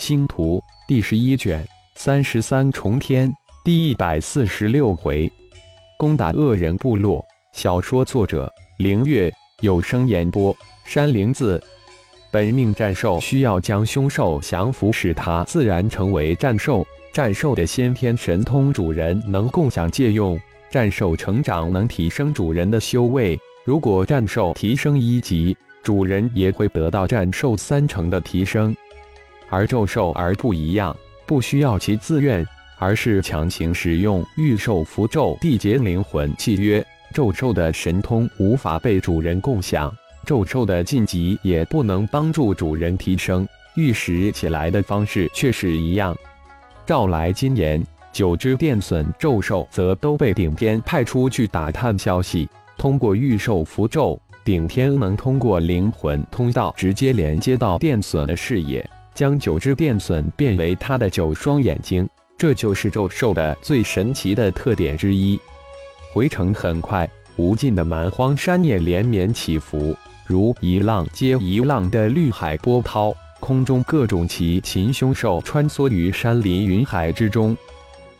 星图第十一卷三十三重天第一百四十六回，攻打恶人部落。小说作者：凌月，有声演播：山灵子。本命战兽需要将凶兽降服，使它自然成为战兽。战兽的先天神通，主人能共享借用。战兽成长能提升主人的修为。如果战兽提升一级，主人也会得到战兽三成的提升。而咒兽而不一样，不需要其自愿，而是强行使用御兽符咒缔结灵魂契约。咒兽的神通无法被主人共享，咒兽的晋级也不能帮助主人提升。御使起来的方式却是一样。召来金岩九只电隼咒兽，则都被顶天派出去打探消息。通过御兽符咒，顶天能通过灵魂通道直接连接到电隼的视野。将九只电隼变为他的九双眼睛，这就是咒兽的最神奇的特点之一。回程很快，无尽的蛮荒山野连绵起伏，如一浪接一浪的绿海波涛。空中各种奇禽凶兽穿梭于山林云海之中，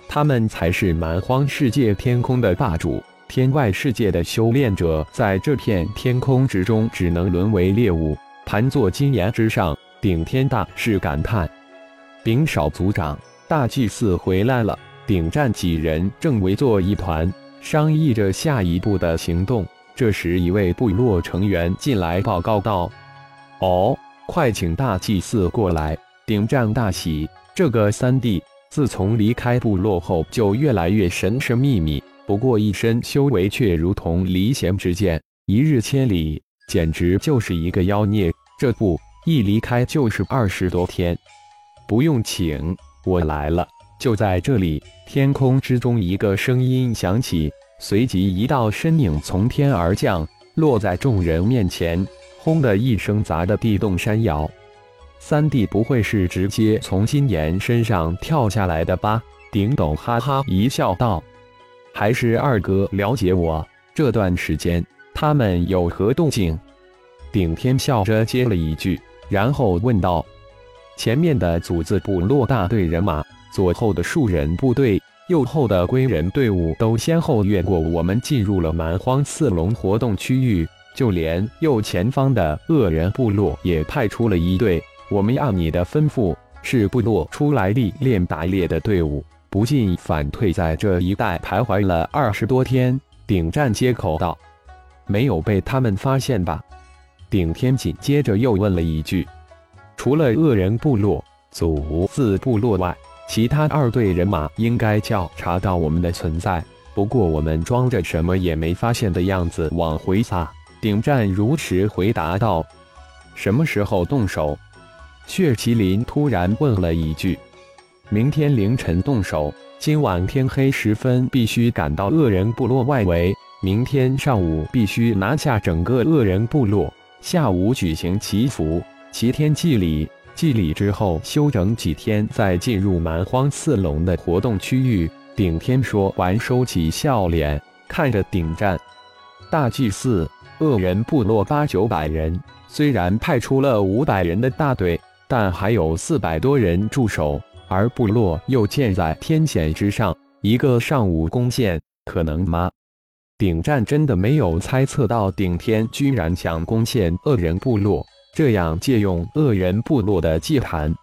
他们才是蛮荒世界天空的霸主。天外世界的修炼者在这片天空之中，只能沦为猎物，盘坐金岩之上。顶天大是感叹：“禀少族长，大祭司回来了。”顶战几人正围坐一团，商议着下一步的行动。这时，一位部落成员进来报告道：“哦，快请大祭司过来！”顶战大喜，这个三弟自从离开部落后，就越来越神神秘秘。不过一身修为却如同离弦之箭，一日千里，简直就是一个妖孽。这不。一离开就是二十多天，不用请，我来了。就在这里，天空之中一个声音响起，随即一道身影从天而降，落在众人面前，轰的一声砸得地动山摇。三弟不会是直接从金岩身上跳下来的吧？顶斗哈哈一笑道：“还是二哥了解我。这段时间他们有何动静？”顶天笑着接了一句。然后问道：“前面的组字部落大队人马，左后的树人部队，右后的归人队伍，都先后越过我们，进入了蛮荒刺龙活动区域。就连右前方的恶人部落也派出了一队。我们按你的吩咐，是部落出来历练打猎的队伍，不进反退，在这一带徘徊了二十多天。”顶战接口道：“没有被他们发现吧？”顶天紧接着又问了一句：“除了恶人部落、祖字部落外，其他二队人马应该叫查到我们的存在。不过我们装着什么也没发现的样子往回撒。”顶战如实回答道：“什么时候动手？”血麒麟突然问了一句：“明天凌晨动手，今晚天黑时分必须赶到恶人部落外围，明天上午必须拿下整个恶人部落。”下午举行祈福、祈天祭礼，祭礼之后休整几天，再进入蛮荒刺龙的活动区域。顶天说完，收起笑脸，看着顶战大祭司。恶人部落八九百人，虽然派出了五百人的大队，但还有四百多人驻守，而部落又建在天险之上，一个上午攻陷，可能吗？顶战真的没有猜测到顶天居然想攻陷恶人部落，这样借用恶人部落的祭坛，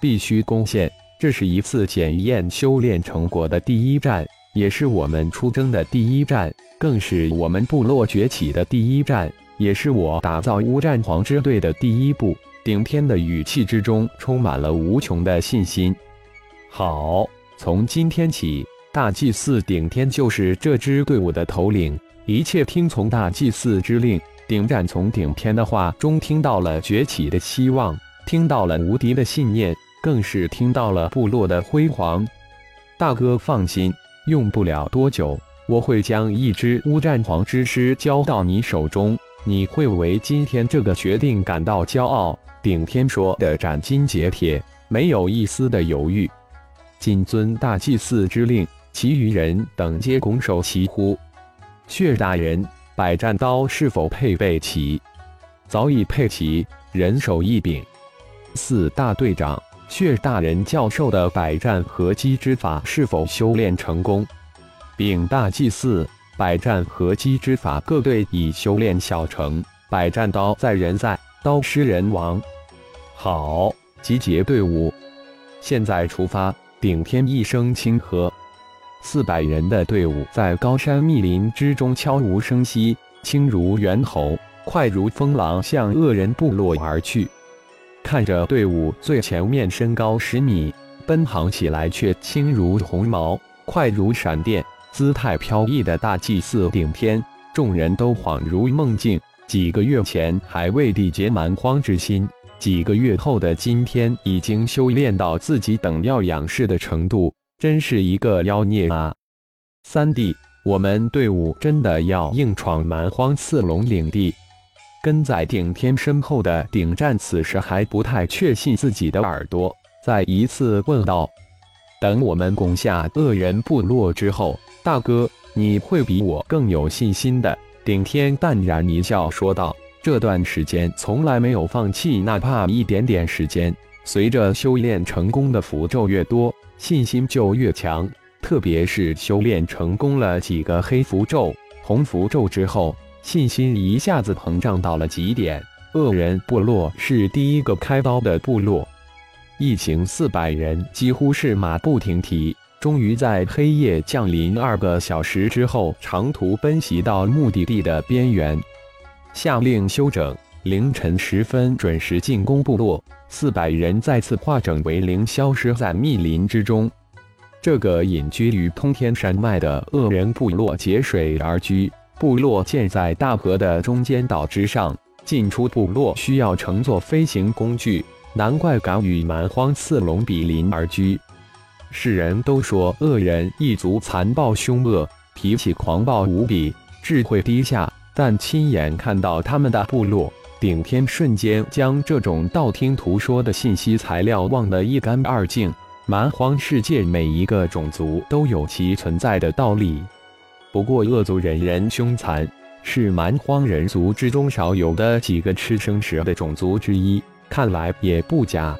必须攻陷。这是一次检验修炼成果的第一战，也是我们出征的第一战，更是我们部落崛起的第一战，也是我打造乌战皇之队的第一步。顶天的语气之中充满了无穷的信心。好，从今天起。大祭司顶天就是这支队伍的头领，一切听从大祭司之令。顶战从顶天的话中听到了崛起的希望，听到了无敌的信念，更是听到了部落的辉煌。大哥放心，用不了多久，我会将一支乌战皇之师交到你手中，你会为今天这个决定感到骄傲。顶天说的斩钉截铁，没有一丝的犹豫。谨遵大祭司之令。其余人等皆拱手齐呼：“血大人，百战刀是否配备齐？”早已配齐，人手一柄。四大队长，血大人教授的百战合击之法是否修炼成功？禀大祭司，百战合击之法各队已修炼小成，百战刀在人在，刀失人亡。好，集结队伍，现在出发！顶天一声轻喝，四百人的队伍在高山密林之中悄无声息，轻如猿猴，快如风狼，向恶人部落而去。看着队伍最前面身高十米、奔跑起来却轻如鸿毛、快如闪电、姿态飘逸的大祭司顶天，众人都恍如梦境。几个月前还未缔结蛮荒之心，几个月后的今天已经修炼到自己等要仰视的程度，真是一个妖孽啊！三弟，我们队伍真的要硬闯蛮荒刺龙领地？跟在顶天身后的顶战此时还不太确信自己的耳朵，再一次问道：“等我们攻下恶人部落之后，大哥，你会比我更有信心的。”顶天淡然一笑说道：“这段时间从来没有放弃，哪怕一点点时间。随着修炼成功的符咒越多，信心就越强。特别是修炼成功了几个黑符咒、红符咒之后。”信心一下子膨胀到了极点。恶人部落是第一个开刀的部落，一行四百人几乎是马不停蹄，终于在黑夜降临二个小时之后，长途奔袭到目的地的边缘。下令休整，凌晨时分准时进攻部落。四百人再次化整为零，消失在密林之中。这个隐居于通天山脉的恶人部落结水而居。部落建在大河的中间岛之上，进出部落需要乘坐飞行工具，难怪敢与蛮荒刺龙比邻而居。世人都说恶人一族残暴凶恶，脾气狂暴无比，智慧低下，但亲眼看到他们的部落，顶天瞬间将这种道听途说的信息材料忘得一干二净。蛮荒世界每一个种族都有其存在的道理。不过，恶族人人凶残，是蛮荒人族之中少有的几个吃生食的种族之一。看来也不假。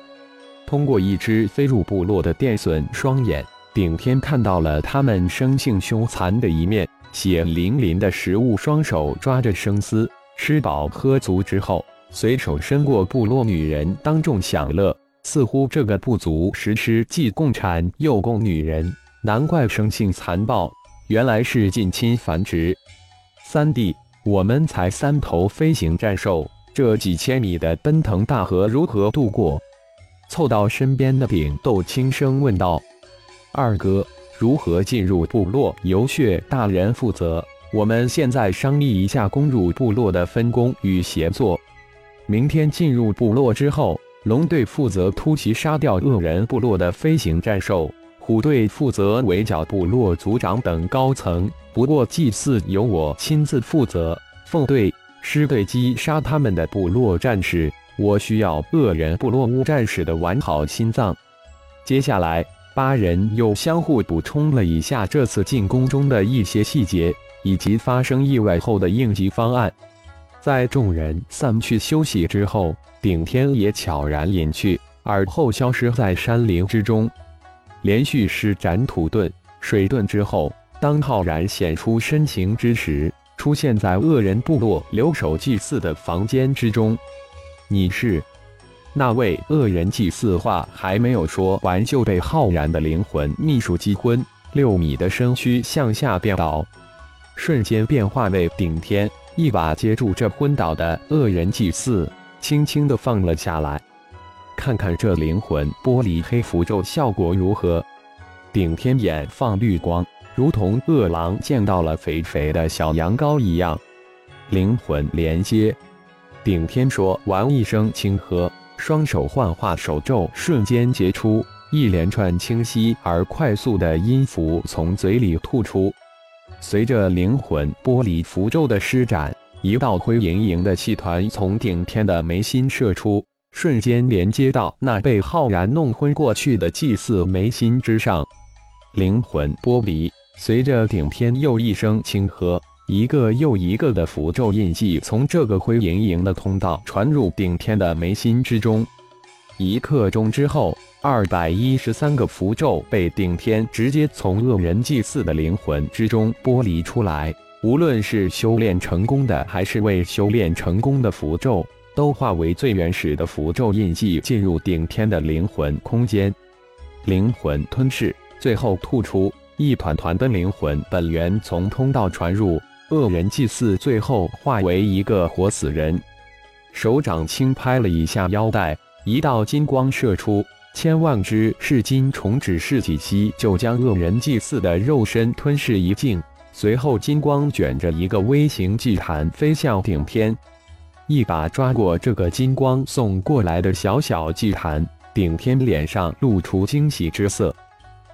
通过一只飞入部落的电隼双眼，顶天看到了他们生性凶残的一面。血淋淋的食物，双手抓着生丝，吃饱喝足之后，随手伸过部落女人，当众享乐。似乎这个部族实施既共产又供女人，难怪生性残暴。原来是近亲繁殖，三弟，我们才三头飞行战兽，这几千米的奔腾大河如何渡过？凑到身边的顶斗轻声问道：“二哥，如何进入部落，由血大人负责。我们现在商议一下攻入部落的分工与协作。明天进入部落之后，龙队负责突袭杀掉恶人部落的飞行战兽。”虎队负责围剿部落族长等高层，不过祭祀由我亲自负责。凤队、狮队击杀他们的部落战士，我需要恶人部落乌战士的完好心脏。接下来，八人又相互补充了一下这次进攻中的一些细节，以及发生意外后的应急方案。在众人散去休息之后，顶天也悄然隐去，而后消失在山林之中。连续施展土遁、水遁之后，当浩然显出身形之时，出现在恶人部落留守祭祀的房间之中。你是那位恶人祭祀？话还没有说完，就被浩然的灵魂秘术击昏，六米的身躯向下便倒，瞬间变化为顶天，一把接住这昏倒的恶人祭祀，轻轻的放了下来。看看这灵魂剥离黑符咒效果如何？顶天眼放绿光，如同饿狼见到了肥肥的小羊羔一样。灵魂连接，顶天说完一声轻喝，双手幻化手咒，瞬间结出一连串清晰而快速的音符从嘴里吐出。随着灵魂剥离符咒的施展，一道灰莹莹的气团从顶天的眉心射出。瞬间连接到那被浩然弄昏过去的祭祀眉心之上，灵魂剥离。随着顶天又一声轻喝，一个又一个的符咒印记从这个灰莹莹的通道传入顶天的眉心之中。一刻钟之后，二百一十三个符咒被顶天直接从恶人祭祀的灵魂之中剥离出来。无论是修炼成功的，还是未修炼成功的符咒，都化为最原始的符咒印记，进入顶天的灵魂空间。灵魂吞噬，最后吐出一团团的灵魂本源，从通道传入恶人祭祀，最后化为一个活死人。手掌轻拍了一下腰带。一道金光射出，千万只噬金虫只是几息就将恶人祭祀的肉身吞噬一净。随后，金光卷着一个微型祭坛飞向顶天，一把抓过这个金光送过来的小小祭坛。顶天脸上露出惊喜之色，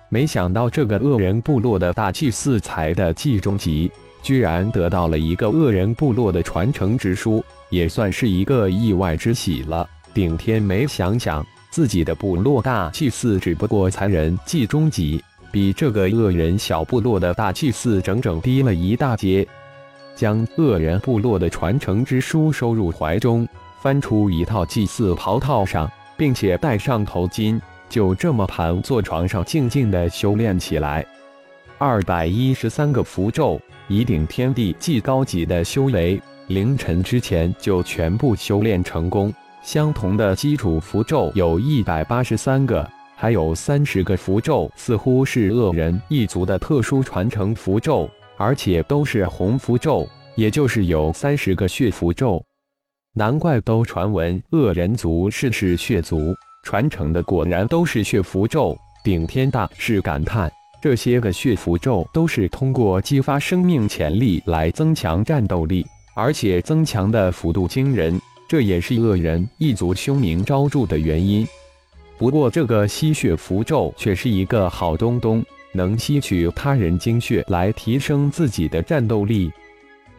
没想到这个恶人部落的大祭司才的祭中级，居然得到了一个恶人部落的传承之书，也算是一个意外之喜了。顶天没想想，自己的部落大祭祀只不过残人祭中级，比这个恶人小部落的大祭祀整整低了一大截。将恶人部落的传承之书收入怀中，翻出一套祭祀袍套上，并且戴上头巾，就这么盘坐床上，静静的修炼起来。二百一十三个符咒，以顶天地祭高级的修为，凌晨之前就全部修炼成功。相同的基础符咒有一百八十三个，还有三十个符咒似乎是恶人一族的特殊传承符咒，而且都是红符咒，也就是有三十个血符咒。难怪都传闻恶人族是是血族，传承的果然都是血符咒。顶天大是感叹，这些个血符咒都是通过激发生命潜力来增强战斗力，而且增强的幅度惊人。这也是恶人一族凶名昭著的原因。不过，这个吸血符咒却是一个好东东，能吸取他人精血来提升自己的战斗力。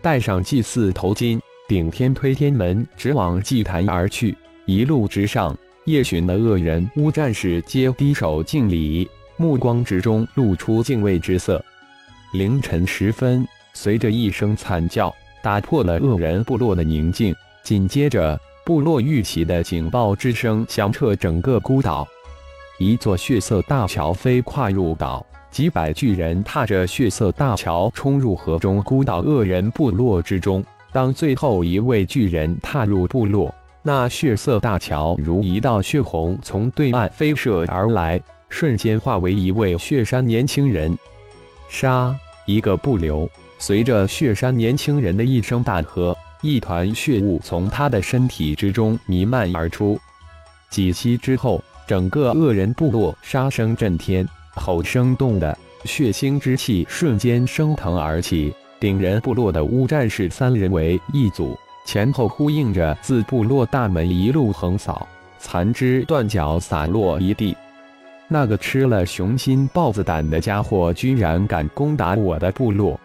戴上祭祀头巾，顶天推天门，直往祭坛而去。一路之上，夜巡的恶人乌战士皆低手敬礼，目光之中露出敬畏之色。凌晨时分，随着一声惨叫，打破了恶人部落的宁静。紧接着，部落遇袭的警报之声响彻整个孤岛，一座血色大桥飞跨入岛，几百巨人踏着血色大桥冲入河中孤岛恶人部落之中。当最后一位巨人踏入部落，那血色大桥如一道血红从对岸飞射而来，瞬间化为一位血山年轻人。杀！一个不留，随着血山年轻人的一声大喝。一团血雾从他的身体之中弥漫而出，几息之后，整个恶人部落杀声震天，吼声动的血腥之气瞬间升腾而起。顶人部落的乌战士三人为一组，前后呼应着自部落大门一路横扫，残肢断脚洒落一地。那个吃了雄心豹子胆的家伙，居然敢攻打我的部落！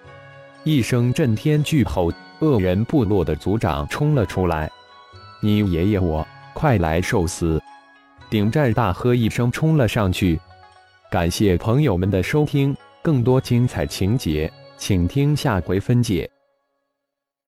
一声震天巨吼。恶人部落的族长冲了出来，你爷爷我，快来受死！顶战大喝一声，冲了上去。感谢朋友们的收听，更多精彩情节，请听下回分解。